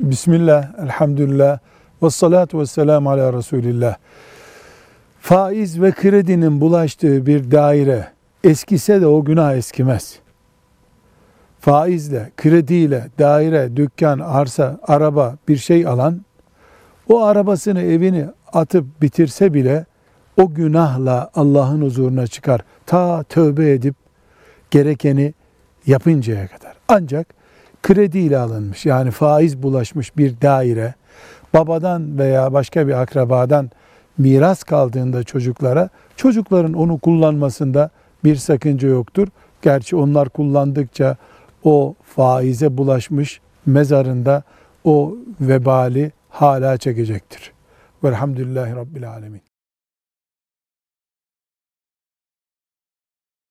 Bismillah, elhamdülillah, ve salatu ve selamu ala Resulillah. Faiz ve kredinin bulaştığı bir daire eskise de o günah eskimez. Faizle, krediyle, daire, dükkan, arsa, araba bir şey alan, o arabasını, evini atıp bitirse bile o günahla Allah'ın huzuruna çıkar. Ta tövbe edip gerekeni yapıncaya kadar. Ancak krediyle alınmış yani faiz bulaşmış bir daire babadan veya başka bir akrabadan miras kaldığında çocuklara çocukların onu kullanmasında bir sakınca yoktur. Gerçi onlar kullandıkça o faize bulaşmış mezarında o vebali hala çekecektir. Velhamdülillahi Rabbil Alemin.